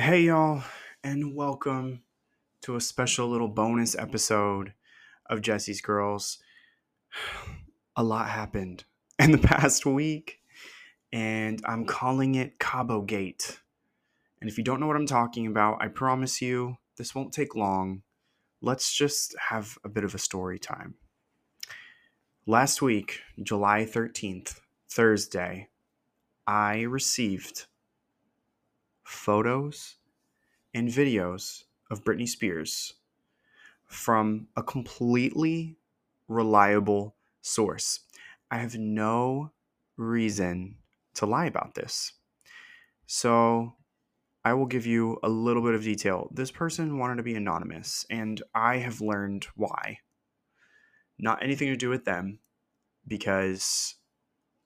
Hey, y'all, and welcome to a special little bonus episode of Jesse's Girls. A lot happened in the past week, and I'm calling it Cabo Gate. And if you don't know what I'm talking about, I promise you this won't take long. Let's just have a bit of a story time. Last week, July 13th, Thursday, I received photos and videos of Britney Spears from a completely reliable source. I have no reason to lie about this. So I will give you a little bit of detail. This person wanted to be anonymous, and I have learned why. Not anything to do with them, because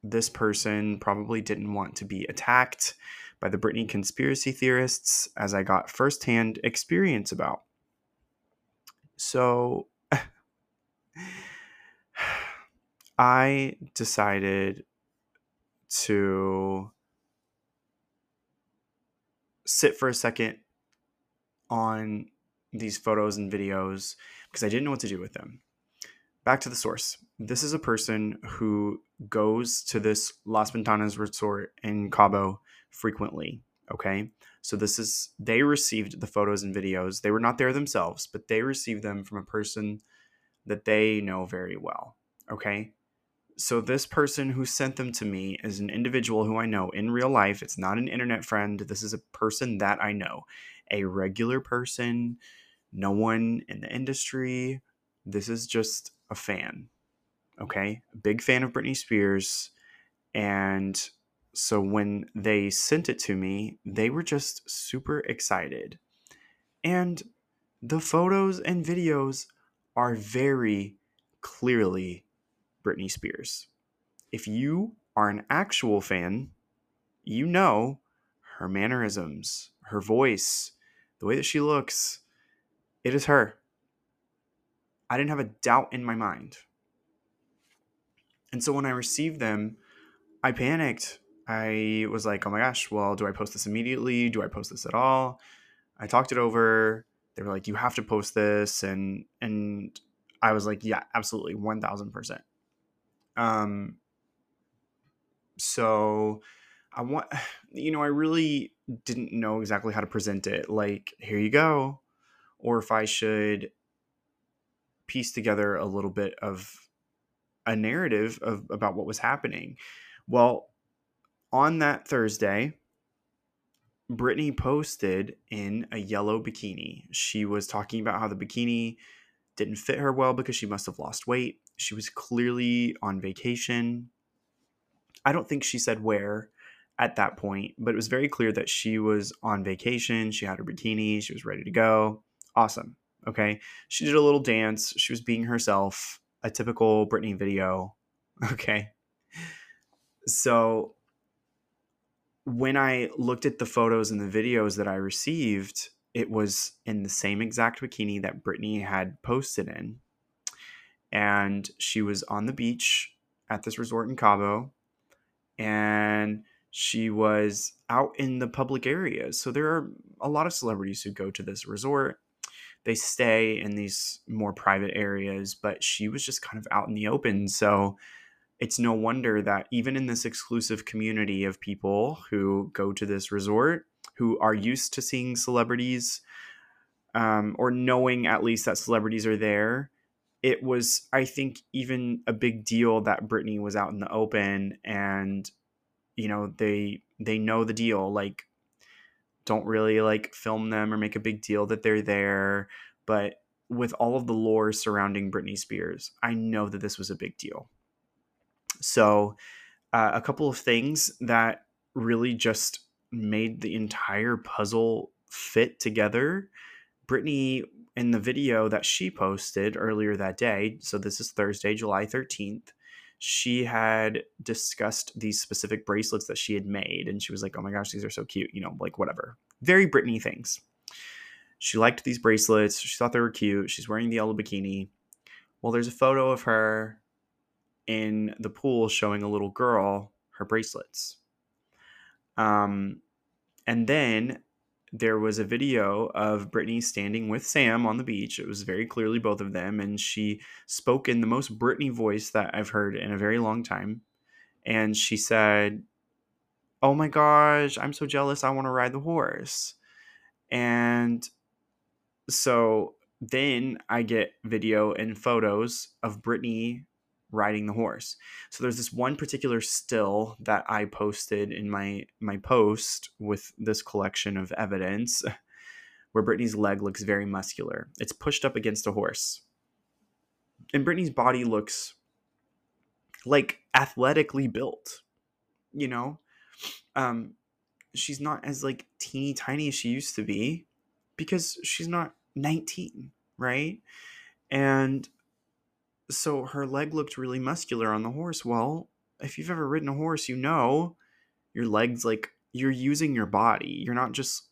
this person probably didn't want to be attacked by the Britney conspiracy theorists, as I got firsthand experience about. So I decided to sit for a second on these photos and videos because I didn't know what to do with them. Back to the source. This is a person who goes to this Las Ventanas resort in Cabo frequently. Okay. So this is, they received the photos and videos. They were not there themselves, but they received them from a person that they know very well. Okay. So this person who sent them to me is an individual who I know in real life. It's not an internet friend. This is a person that I know, a regular person, no one in the industry. This is just a fan. Okay. A big fan of Britney Spears. And so when they sent it to me, they were just super excited. And the photos and videos are very clearly Britney Spears. If you are an actual fan, you know her mannerisms, her voice, the way that she looks. It is her. I didn't have a doubt in my mind. And so when I received them, I panicked. I was like, oh my gosh, well, do I post this immediately? Do I post this at all? I talked it over. They were like, you have to post this. And, and I was like, yeah, absolutely. 1000%. Um, so I want, you know, I really didn't know exactly how to present it. Like, here you go. Or if I should piece together a little bit of a narrative of about what was happening. Well, on that Thursday, Britney posted in a yellow bikini. She was talking about how the bikini didn't fit her well because she must have lost weight. She was clearly on vacation. I don't think she said where at that point, but it was very clear that she was on vacation. She had her bikini, she was ready to go. Awesome. Okay. She did a little dance. She was being herself, a typical Britney video. Okay. So when I looked at the photos and the videos that I received, it was in the same exact bikini that Britney had posted in. And she was on the beach at this resort in Cabo. And she was out in the public areas. So there are a lot of celebrities who go to this resort. They stay in these more private areas, but she was just kind of out in the open. So it's no wonder that even in this exclusive community of people who go to this resort, who are used to seeing celebrities um, or knowing at least that celebrities are there, it was, I think, even a big deal that Britney was out in the open and, you know, they they know the deal. Like, don't really like film them or make a big deal that they're there. But with all of the lore surrounding Britney Spears, I know that this was a big deal. So, uh, a couple of things that really just made the entire puzzle fit together. Britney, in the video that she posted earlier that day, so this is Thursday, July 13th, she had discussed these specific bracelets that she had made. And she was like, oh my gosh, these are so cute, you know, like whatever. Very Britney things. She liked these bracelets. She thought they were cute. She's wearing the yellow bikini. Well, there's a photo of her in the pool showing a little girl her bracelets. Um, and then there was a video of Britney standing with Sam on the beach. It was very clearly both of them, and she spoke in the most Britney voice that I've heard in a very long time. And she said, Oh my gosh, I'm so jealous. I want to ride the horse. And so then I get video and photos of Britney riding the horse. So there's this one particular still that I posted in my my post with this collection of evidence where Britney's leg looks very muscular. It's pushed up against a horse. And Britney's body looks like athletically built. You know? Um she's not as like teeny tiny as she used to be because she's not 19, right? And so her leg looked really muscular on the horse. Well, if you've ever ridden a horse, you know your legs like you're using your body. You're not just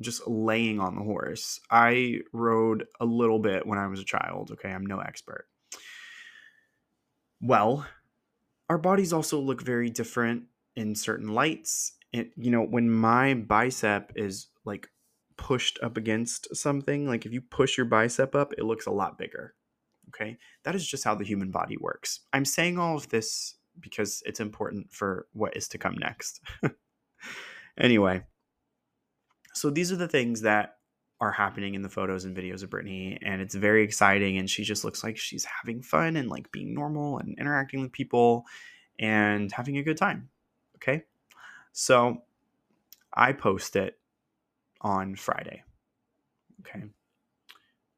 just laying on the horse. I rode a little bit when I was a child, okay? I'm no expert. Well, our bodies also look very different in certain lights. It, you know, when my bicep is like pushed up against something, like if you push your bicep up, it looks a lot bigger. Okay. That is just how the human body works. I'm saying all of this because it's important for what is to come next. anyway, so these are the things that are happening in the photos and videos of Britney, and it's very exciting. And she just looks like she's having fun and like being normal and interacting with people and having a good time. Okay. So I post it on Friday. Okay.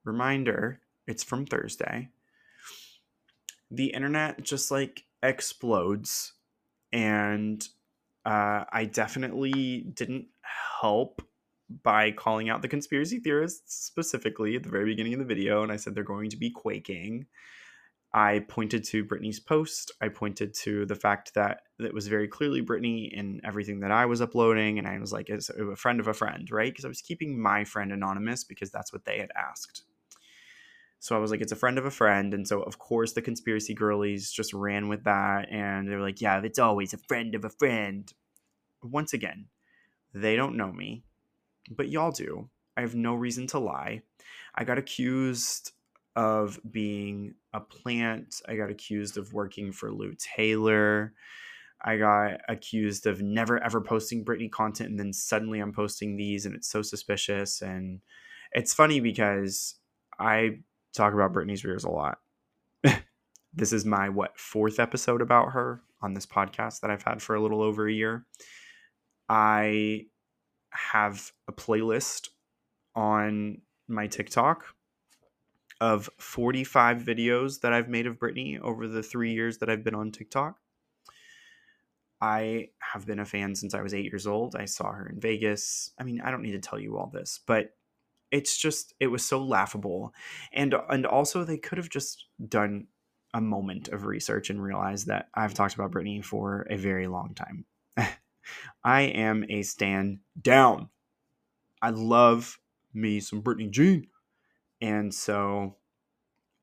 Reminder it's from Thursday. The internet just like explodes, and uh, I definitely didn't help by calling out the conspiracy theorists specifically at the very beginning of the video, and I said they're going to be quaking. I pointed to Britney's post. I pointed to the fact that it was very clearly Britney in everything that I was uploading. And I was like, it's a friend of a friend, right? Because I was keeping my friend anonymous because that's what they had asked. So I was like, it's a friend of a friend. And so, of course, the conspiracy girlies just ran with that. And they're like, yeah, it's always a friend of a friend. Once again, they don't know me, but y'all do. I have no reason to lie. I got accused of being a plant. I got accused of working for Lou Taylor. I got accused of never ever posting Britney content, and then suddenly I'm posting these, and it's so suspicious. And it's funny because I talk about Britney Spears a lot. this is my what fourth episode about her on this podcast that I've had for a little over a year. I have a playlist on my TikTok of 45 videos that I've made of Britney over the three years that I've been on TikTok. I have been a fan since I was eight years old. I saw her in Vegas. I mean, I don't need to tell you all this, but it's just it was so laughable and uh, and also they could have just done a moment of research and realized that I've talked about Britney for a very long time. I am a stand down. I love me some Britney Jean. And so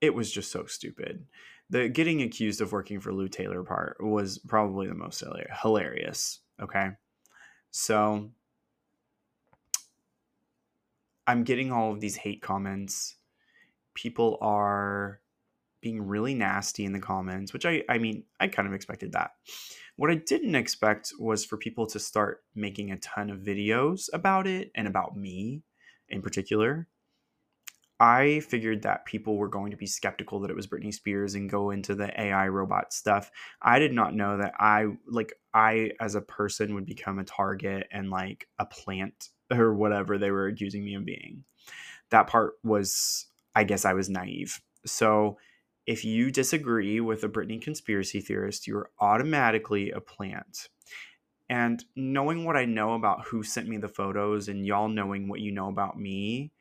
it was just so stupid. The getting accused of working for Lou Taylor part was probably the most hilarious. Okay. So I'm getting all of these hate comments. People are being really nasty in the comments, which I I mean, I kind of expected that. What I didn't expect was for people to start making a ton of videos about it and about me in particular. I figured that people were going to be skeptical that it was Britney Spears and go into the AI robot stuff. I did not know that I like I as a person would become a target and like a plant or whatever they were accusing me of being. That part was, I guess, I was naive. So if you disagree with a Britney conspiracy theorist, you're automatically a plant. And knowing what I know about who sent me the photos and y'all knowing what you know about me,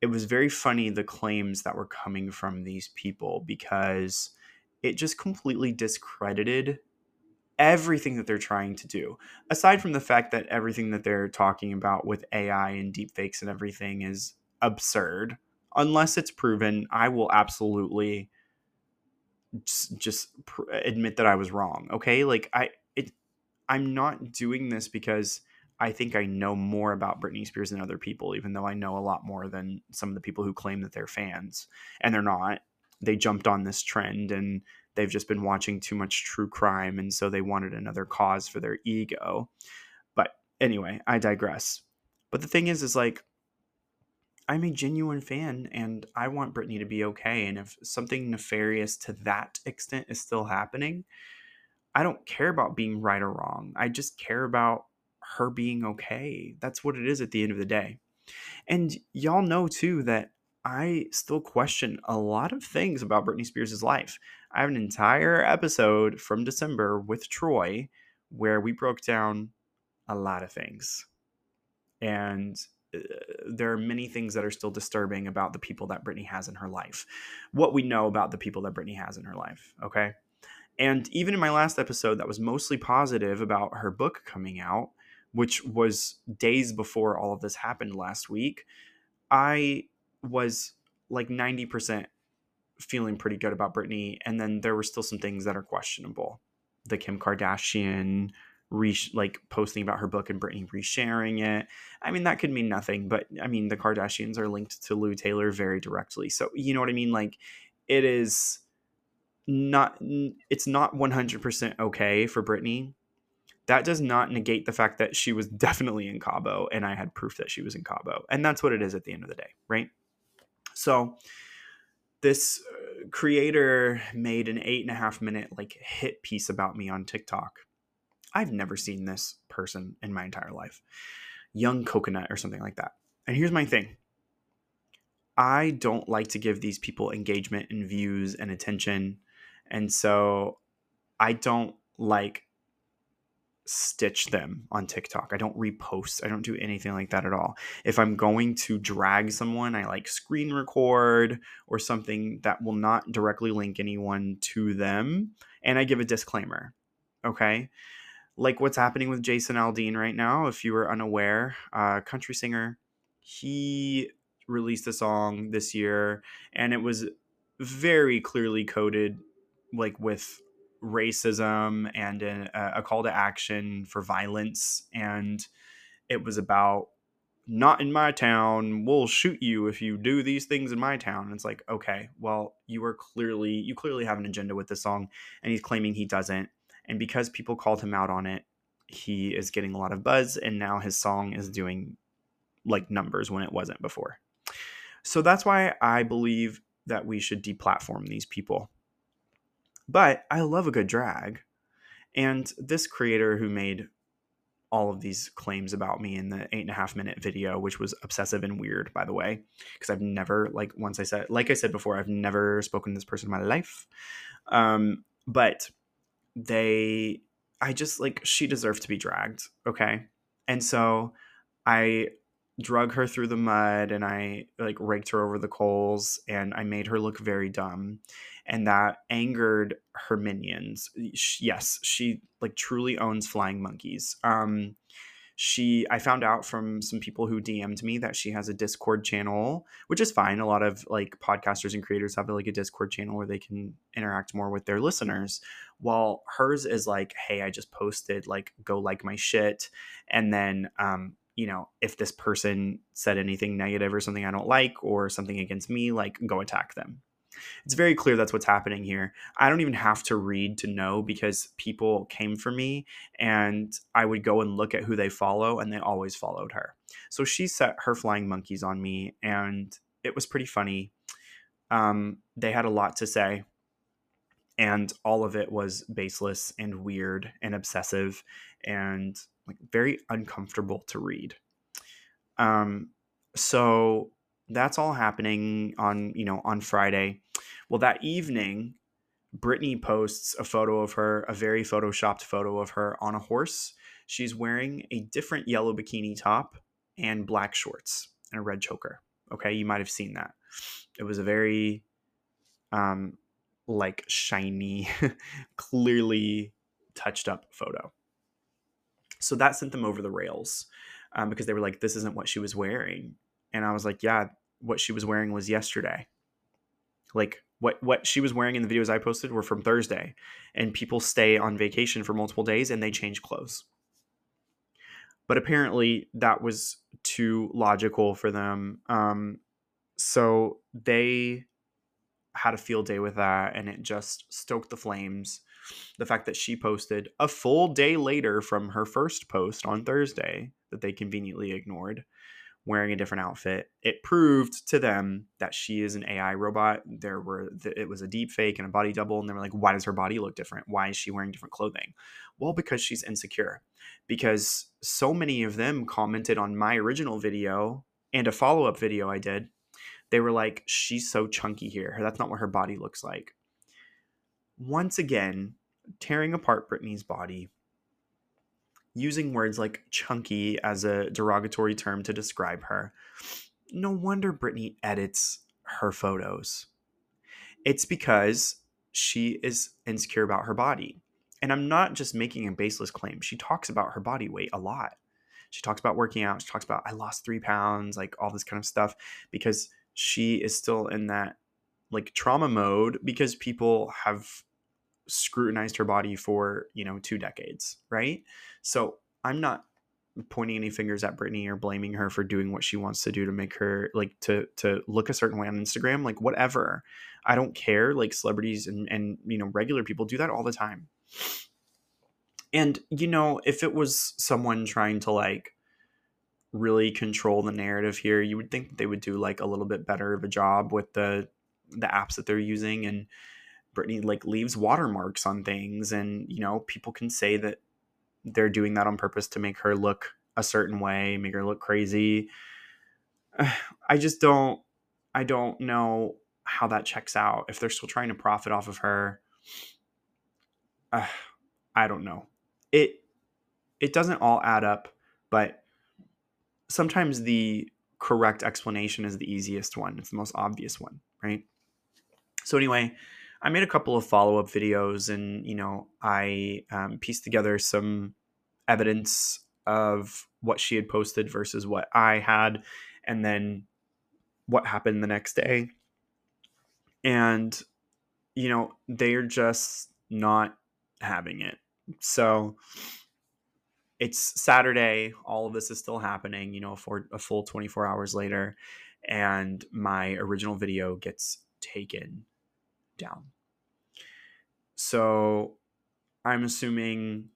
it was very funny the claims that were coming from these people because it just completely discredited everything that they're trying to do. Aside from the fact that everything that they're talking about with AI and deepfakes and everything is absurd, unless it's proven, I will absolutely just, just pr- admit that I was wrong. Okay, like I it, I'm not doing this because I think I know more about Britney Spears than other people, even though I know a lot more than some of the people who claim that they're fans. And they're not. They jumped on this trend and they've just been watching too much true crime. And so they wanted another cause for their ego. But anyway, I digress. But the thing is, is like, I'm a genuine fan and I want Britney to be okay. And if something nefarious to that extent is still happening, I don't care about being right or wrong. I just care about her being okay. That's what it is at the end of the day. And y'all know too that I still question a lot of things about Britney Spears' life. I have an entire episode from December with Troy where we broke down a lot of things. And uh, there are many things that are still disturbing about the people that Britney has in her life. What we know about the people that Britney has in her life, okay? And even in my last episode, that was mostly positive about her book coming out, which was days before all of this happened last week, I was like 90% feeling pretty good about Britney. And then there were still some things that are questionable. The Kim Kardashian re- like posting about her book and Britney resharing it. I mean, that could mean nothing, but I mean, the Kardashians are linked to Lou Taylor very directly. So, you know what I mean? Like, it is not, it's not 100% okay for Britney that does not negate the fact that she was definitely in Cabo and I had proof that she was in Cabo. And that's what it is at the end of the day, right? So this uh, creator made an eight and a half minute like hit piece about me on TikTok. I've never seen this person in my entire life. Young Coconut or something like that. And here's my thing. I don't like to give these people engagement and views and attention. And so I don't like stitch them on TikTok. I don't repost. I don't do anything like that at all. If I'm going to drag someone, I like screen record or something that will not directly link anyone to them. And I give a disclaimer. Okay. Like what's happening with Jason Aldean right now, if you were unaware, uh, country singer, he released a song this year and it was very clearly coded like with racism and a, uh, a call to action for violence. And it was about not in my town. We'll shoot you if you do these things in my town. And it's like okay well you are clearly you clearly have an agenda with this song and he's claiming he doesn't. And because people called him out on it he is getting a lot of buzz and now his song is doing like numbers when it wasn't before. So that's why i believe that we should deplatform these people but I love a good drag. And this creator who made all of these claims about me in the eight and a half minute video, which was obsessive and weird, by the way, because I've never, like, once I said, like I said before, I've never spoken to this person in my life. Um, but they, I just like, she deserved to be dragged. Okay. And so I drug her through the mud and I like raked her over the coals and I made her look very dumb. And that angered her minions. Yes, she like truly owns flying monkeys. Um, she i found out from some people who dm'd me that she has a discord channel which is fine a lot of like podcasters and creators have like a discord channel where they can interact more with their listeners while hers is like hey i just posted like go like my shit and then um you know, if this person said anything negative or something I don't like or something against me, like go attack them. It's very clear that's what's happening here. I don't even have to read to know because people came for me and I would go and look at who they follow and they always followed her. So she set her flying monkeys on me and it was pretty funny. Um, they had a lot to say and all of it was baseless and weird and obsessive and like very uncomfortable to read. Um, so that's all happening on you know on Friday. Well, that evening, Britney posts a photo of her, a very photoshopped photo of her on a horse. She's wearing a different yellow bikini top and black shorts and a red choker. Okay, you might have seen that. It was a very um like shiny, clearly touched up photo. So that sent them over the rails um, because they were like, this isn't what she was wearing. And I was like, yeah, what she was wearing was yesterday. Like what what she was wearing in the videos I posted were from Thursday. And people stay on vacation for multiple days and they change clothes. but apparently that was too logical for them. Um, so they had a field day with that and it just stoked the flames. The fact that she posted a full day later from her first post on Thursday that they conveniently ignored wearing a different outfit. It proved to them that she is an AI robot. There were it was a deep fake and a body double, and they were like, "Why does her body look different? Why is she wearing different clothing?" Well, because she's insecure. Because so many of them commented on my original video and a follow up video I did. They were like, "She's so chunky here. That's not what her body looks like." Once again, tearing apart Britney's body using words like chunky as a derogatory term to describe her. No wonder Britney edits her photos. It's because she is insecure about her body. And I'm not just making a baseless claim. She talks about her body weight a lot. She talks about working out. She talks about, I lost three pounds, like all this kind of stuff, because she is still in that like trauma mode because people have scrutinized her body for you know two decades right? So i'm not pointing any fingers at Britney or blaming her for doing what she wants to do to make her like to to look a certain way on Instagram like whatever. I don't care like celebrities and and you know regular people do that all the time. And you know if it was someone trying to like really control the narrative here you would think that they would do like a little bit better of a job with the the apps that they're using and Britney like leaves watermarks on things, and you know people can say that they're doing that on purpose to make her look a certain way, make her look crazy. I just don't. I don't know how that checks out. If they're still trying to profit off of her, uh, I don't know. It it doesn't all add up, but sometimes the correct explanation is the easiest one. It's the most obvious one, right? So anyway, I made a couple of follow up videos and, you know, I um, pieced together some evidence of what she had posted versus what I had, and then what happened the next day. And, you know, they're just not having it. So it's Saturday. All of this is still happening, you know, for a full 24 hours later. And my original video gets taken down. So I'm assuming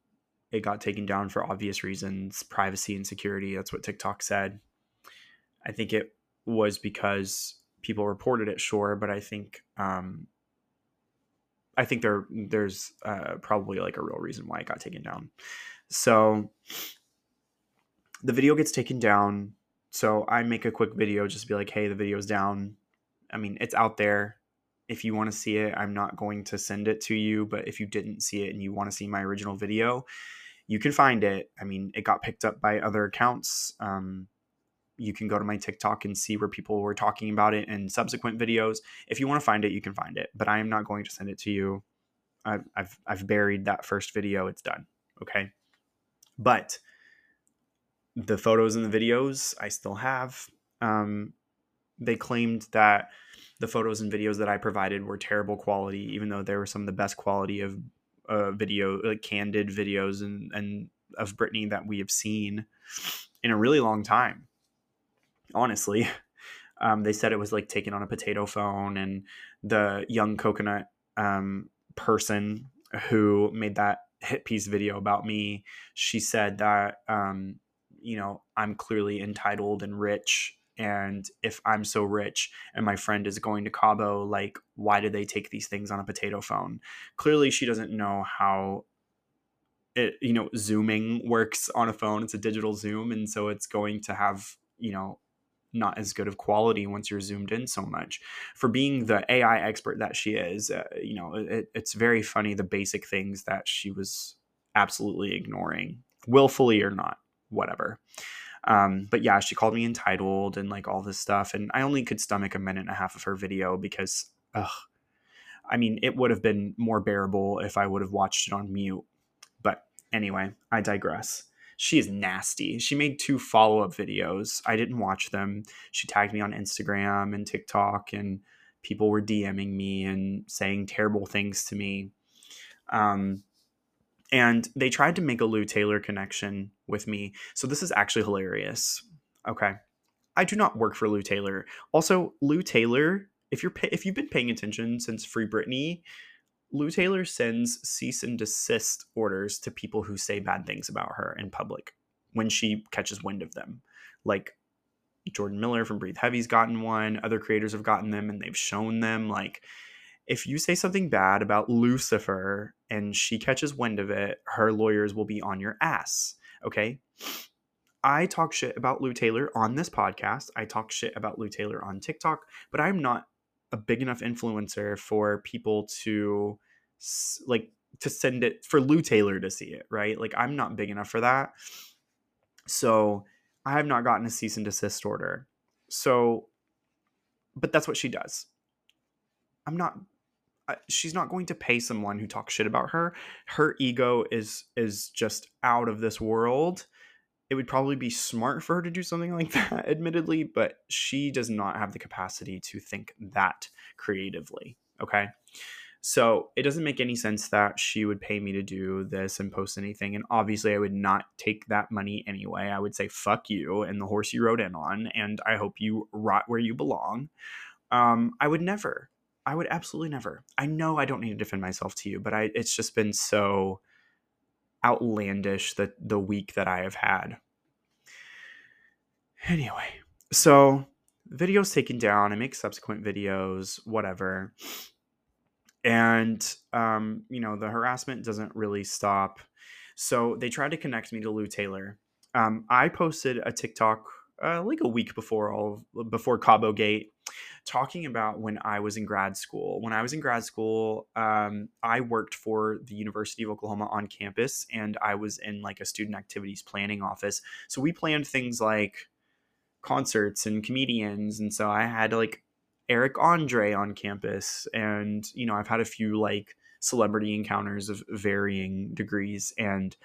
it got taken down for obvious reasons privacy and security. That's what TikTok said. I think it was because people reported it, sure, but I think. Um, I think there there's uh, probably like a real reason why it got taken down. So the video gets taken down. So I make a quick video just to be like, hey, the video's down. I mean, it's out there if you want to see it, I'm not going to send it to you. But if you didn't see it and you want to see my original video, you can find it. I mean, it got picked up by other accounts. Um, you can go to my TikTok and see where people were talking about it in subsequent videos. If you want to find it, you can find it. But I am not going to send it to you. I've, I've, I've buried that first video. It's done. Okay. But the photos and the videos I still have. Um, they claimed that the photos and videos that I provided were terrible quality, even though they were some of the best quality of uh, video, like candid videos and and of Britney that we have seen in a really long time. Honestly, um, they said it was like taken on a potato phone, and the young coconut um, person who made that hit piece video about me, she said that um, you know I'm clearly entitled and rich and if i'm so rich and my friend is going to cabo like why do they take these things on a potato phone? Clearly she doesn't know how it you know zooming works on a phone. It's a digital zoom and so it's going to have you know not as good of quality once you're zoomed in so much. For being the ai expert that she is uh, you know it, it's very funny the basic things that she was absolutely ignoring willfully or not whatever um, but yeah, she called me entitled and like all this stuff. And I only could stomach a minute and a half of her video because, ugh, I mean, it would have been more bearable if I would have watched it on mute. But anyway, I digress. She is nasty. She made two follow up videos. I didn't watch them. She tagged me on Instagram and TikTok, and people were DMing me and saying terrible things to me. Um, and they tried to make a Lou Taylor connection with me. So this is actually hilarious. Okay. I do not work for Lou Taylor. Also, Lou Taylor, if you're if you've been paying attention since Free Britney, Lou Taylor sends cease and desist orders to people who say bad things about her in public when she catches wind of them. Like Jordan Miller from Breathe Heavy's gotten one, other creators have gotten them and they've shown them like if you say something bad about Lucifer and she catches wind of it, her lawyers will be on your ass. Okay. I talk shit about Lou Taylor on this podcast. I talk shit about Lou Taylor on TikTok, but I'm not a big enough influencer for people to like to send it for Lou Taylor to see it, right? Like I'm not big enough for that. So I have not gotten a cease and desist order. So but that's what she does. I'm not she's not going to pay someone who talks shit about her. Her ego is is just out of this world. It would probably be smart for her to do something like that, admittedly, but she does not have the capacity to think that creatively. Okay. So it doesn't make any sense that she would pay me to do this and post anything. And obviously, I would not take that money anyway. I would say, fuck you and the horse you rode in on, and I hope you rot where you belong. Um, I would never. I would absolutely never. I know I don't need to defend myself to you, but I it's just been so outlandish that the week that I have had. Anyway, so videos taken down. I make subsequent videos, whatever. And um, you know, the harassment doesn't really stop. So they tried to connect me to Lou Taylor. Um, I posted a TikTok uh, like a week before all before Cabo Gate, talking about when I was in grad school. When I was in grad school, um, I worked for the University of Oklahoma on campus, and I was in like a student activities planning office. So we planned things like concerts and comedians, and so I had like Eric Andre on campus, and you know I've had a few like celebrity encounters of varying degrees, and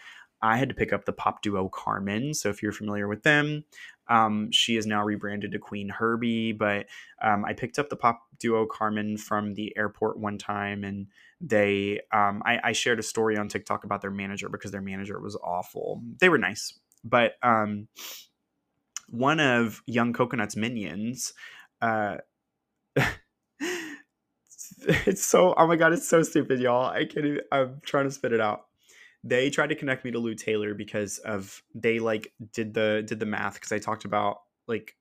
I had to pick up the pop duo Karmin. So if you're familiar with them, um, she is now rebranded to Qveen Herby. But um, I picked up the pop duo Karmin from the airport one time, and they um, I, I, shared a story on TikTok about their manager because their manager was awful. They were nice, but um, one of Young Coconut's minions. Uh, it's so oh my god, it's so stupid, y'all. I can't even. I'm trying to spit it out they tried to connect me to Lou Taylor because of they like did the did the math because I talked about like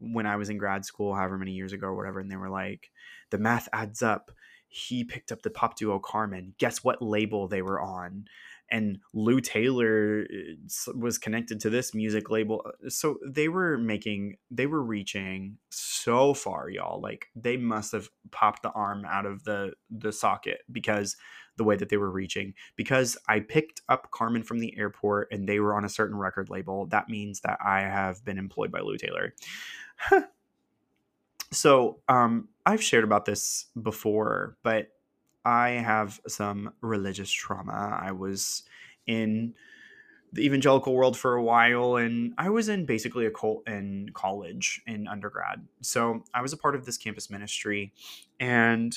when I was in grad school, however many years ago or whatever, and they were like, the math adds up. He picked up the pop duo Karmin. Guess what label they were on? And Lou Taylor uh, was connected to this music label. Uh, so they were making, they were reaching so far, y'all. Like they must have popped the arm out of the the socket because the way that they were reaching. Because I picked up Karmin from the airport and they were on a certain record label, that means that I have been employed by Lou Taylor. so um, I've shared about this before, but I have some religious trauma. I was in the evangelical world for a while and I was in basically a cult in college in undergrad. So I was a part of this campus ministry and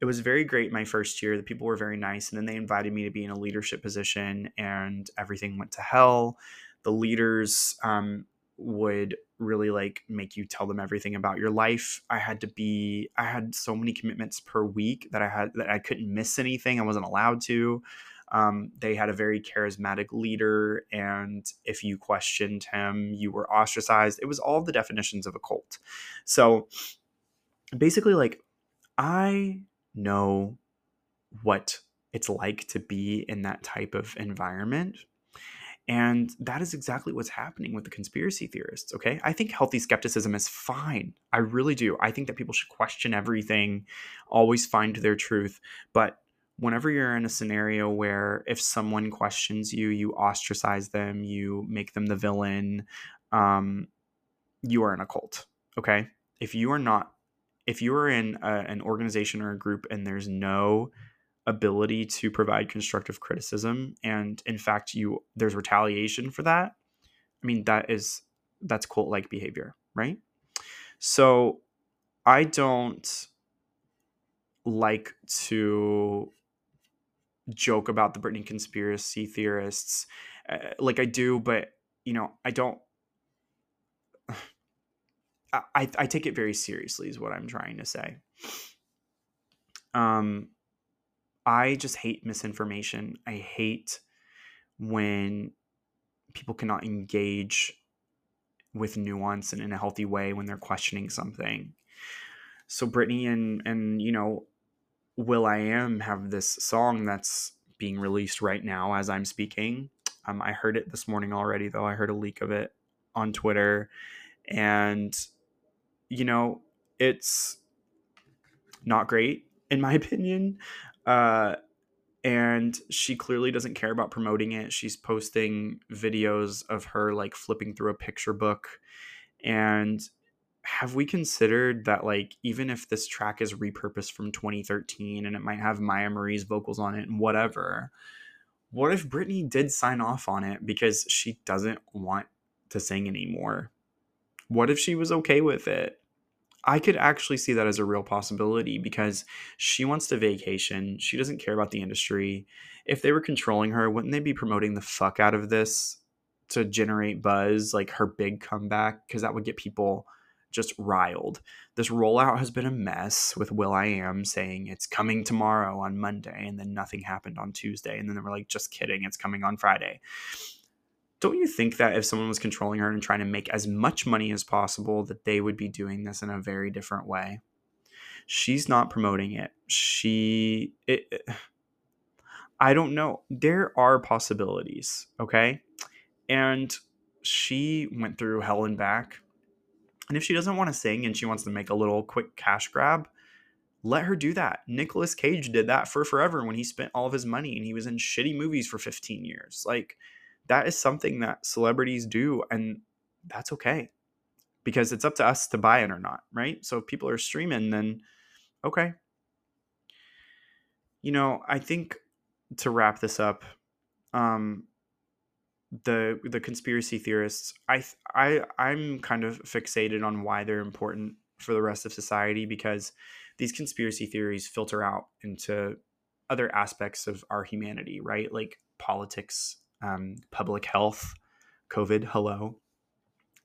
it was very great my first year. The people were very nice. And then they invited me to be in a leadership position, and everything went to hell. The leaders um, would really like make you tell them everything about your life. I had to be, I had so many commitments per week that I had that I couldn't miss anything. I wasn't allowed to. Um, they had a very charismatic leader, and if you questioned him, you were ostracized. It was all the definitions of a cult. So basically, like, I know what it's like to be in that type of environment. And that is exactly what's happening with the conspiracy theorists. Okay. I think healthy skepticism is fine. I really do. I think that people should question everything, always find their truth. But whenever you're in a scenario where if someone questions you, you ostracize them, you make them the villain, um, you are in a cult. Okay. If you are not if you are in a, an organization or a group and there's no ability to provide constructive criticism and in fact you there's retaliation for that i mean that is that's cult like behavior right so i don't like to joke about the Britney conspiracy theorists uh, like I do, but you know, I don't. I, I take it very seriously, is what I'm trying to say. Um, I just hate misinformation. I hate when people cannot engage with nuance and in a healthy way when they're questioning something. So Britney and and you know will.i.am have this song that's being released right now as I'm speaking. Um, I heard it this morning already, though. I heard a leak of it on Twitter, and you know it's not great in my opinion. Uh, and she clearly doesn't care about promoting it. She's posting videos of her like flipping through a picture book. And have we considered that like even if this track is repurposed from 2013 and it might have Myah Marie's vocals on it and whatever, what if Britney did sign off on it because she doesn't want to sing anymore? What if she was okay with it? I could actually see that as a real possibility because she wants to vacation. She doesn't care about the industry. If they were controlling her, wouldn't they be promoting the fuck out of this to generate buzz, like her big comeback? Because that would get people just riled. This rollout has been a mess with will.i.am saying it's coming tomorrow on Monday, and then nothing happened on Tuesday. And then they were like, just kidding, it's coming on Friday don't you think that if someone was controlling her and trying to make as much money as possible that they would be doing this in a very different way? She's not promoting it. She it, i don't know. There are possibilities okay? And she went through hell and back. And if she doesn't want to sing and she wants to make a little quick cash grab let her do that. Nicolas Cage did that for forever when he spent all of his money and he was in shitty movies for 15 years. Like that is something that celebrities do and that's okay because it's up to us to buy it or not right? So if people are streaming then okay. You know i think to wrap this up um the the conspiracy theorists i i i'm kind of fixated on why they're important for the rest of society because these conspiracy theories filter out into other aspects of our humanity right? Like politics um, public health, COVID, hello.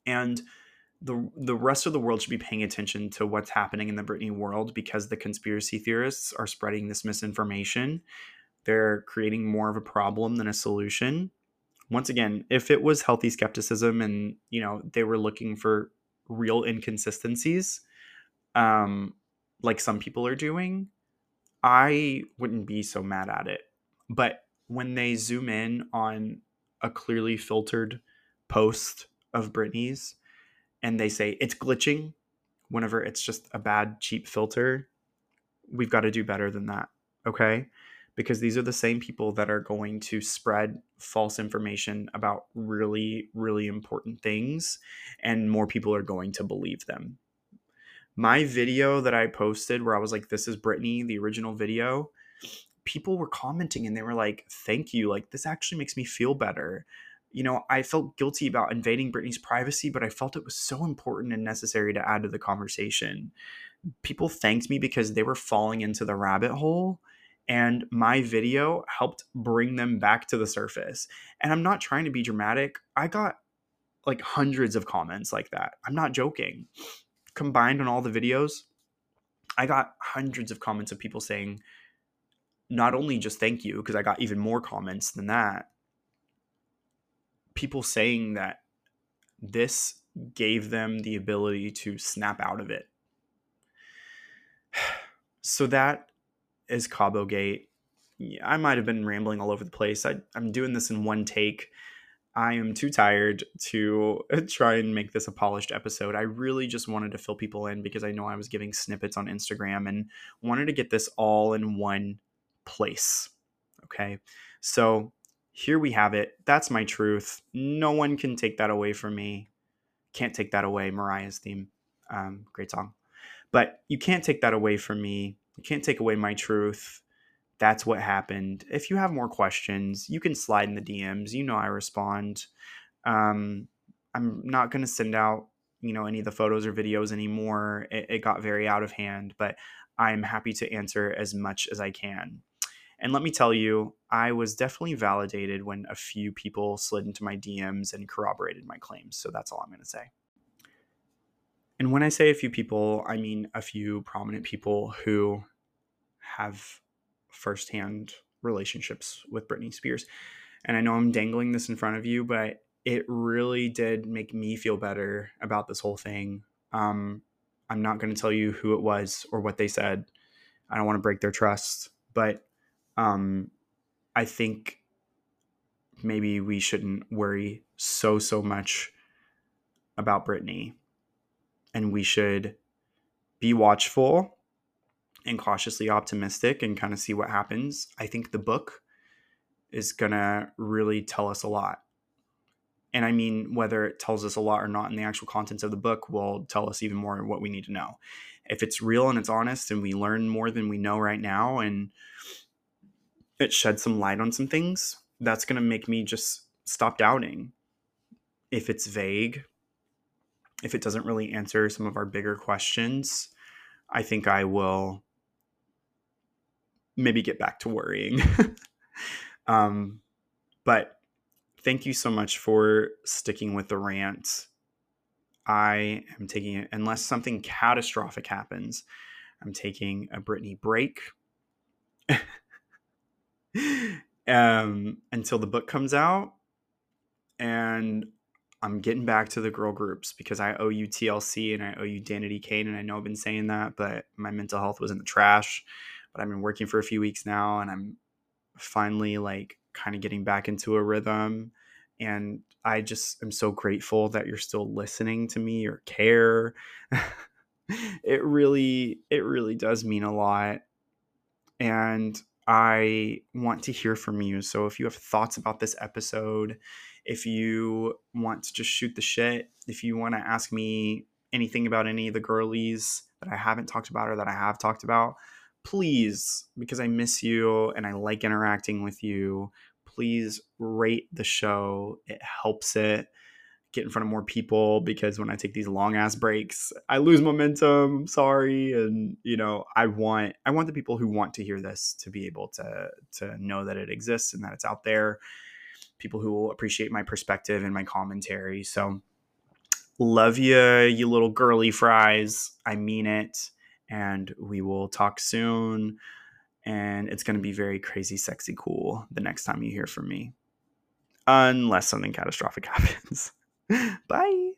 And the the rest of the world should be paying attention to what's happening in the Britney world because the conspiracy theorists are spreading this misinformation. They're creating more of a problem than a solution. Once again, if it was healthy skepticism and you know they were looking for real inconsistencies, um, like some people are doing, I wouldn't be so mad at it. But when they zoom in on a clearly filtered post of Britney's and they say it's glitching whenever it's just a bad, cheap filter, we've got to do better than that. Okay. Because these are the same people that are going to spread false information about really, really important things, and more people are going to believe them. My video that I posted where I was like, This is Britney, the original video, people were commenting and they were like, thank you. Like, this actually makes me feel better. You know, I felt guilty about invading Britney's privacy, but I felt it was so important and necessary to add to the conversation. People thanked me because they were falling into the rabbit hole and my video helped bring them back to the surface. And I'm not trying to be dramatic. I got like hundreds of comments like that. I'm not joking. Combined on all the videos, I got hundreds of comments of people saying, not only just thank you, because I got even more comments than that, people saying that this gave them the ability to snap out of it. So that is Cabo Gate. I might have been rambling all over the place. I, I'm doing this in one take. I am too tired to try and make this a polished episode. I really just wanted to fill people in because I know I was giving snippets on Instagram and wanted to get this all in one place. Okay. So here we have it. That's my truth. No one can take that away from me. Can't take that away. Mariah's theme. Um, great song. But you can't take that away from me. You can't take away my truth. That's what happened. If you have more questions, you can slide in the DMs. You know I respond. Um, I'm not going to send out, you know, any of the photos or videos anymore. It, it got very out of hand, but I'm happy to answer as much as I can. And let me tell you, I was definitely validated when a few people slid into my DMs and corroborated my claims. So that's all I'm going to say. And when I say a few people, I mean a few prominent people who have firsthand relationships with Britney Spears. And I know I'm dangling this in front of you, but it really did make me feel better about this whole thing. Um, I'm not going to tell you who it was or what they said. I don't want to break their trust, but um, I think maybe we shouldn't worry so so much about Britney, and we should be watchful and cautiously optimistic and kind of see what happens. I think the book is going to really tell us a lot. And I mean, whether it tells us a lot or not in the actual contents of the book will tell us even more what we need to know. If it's real and it's honest and we learn more than we know right now and it sheds some light on some things, that's going to make me just stop doubting. If it's vague, if it doesn't really answer some of our bigger questions, I think I will maybe get back to worrying. um, but thank you so much for sticking with the rant. I am taking it, unless something catastrophic happens, I'm taking a Britney break um, until the book comes out. And I'm getting back to the girl groups because I owe you TLC and I owe you Danity Kane. And I know I've been saying that, but my mental health was in the trash. But I've been working for a few weeks now and I'm finally like kind of getting back into a rhythm. And I just am so grateful that you're still listening to me or care. it really, it really does mean a lot. And I want to hear from you. So if you have thoughts about this episode, if you want to just shoot the shit, if you want to ask me anything about any of the girlies that I haven't talked about or that I have talked about, please, because I miss you and I like interacting with you, please rate the show. It helps it get in front of more people because when I take these long ass breaks, I lose momentum. Sorry. And you know, I want I want the people who want to hear this to be able to to know that it exists and that it's out there people who will appreciate my perspective and my commentary. So, love you, you little girly fries. I mean it. And we will talk soon. And it's going to be very crazy, sexy, cool the next time you hear from me. Unless something catastrophic happens. Bye.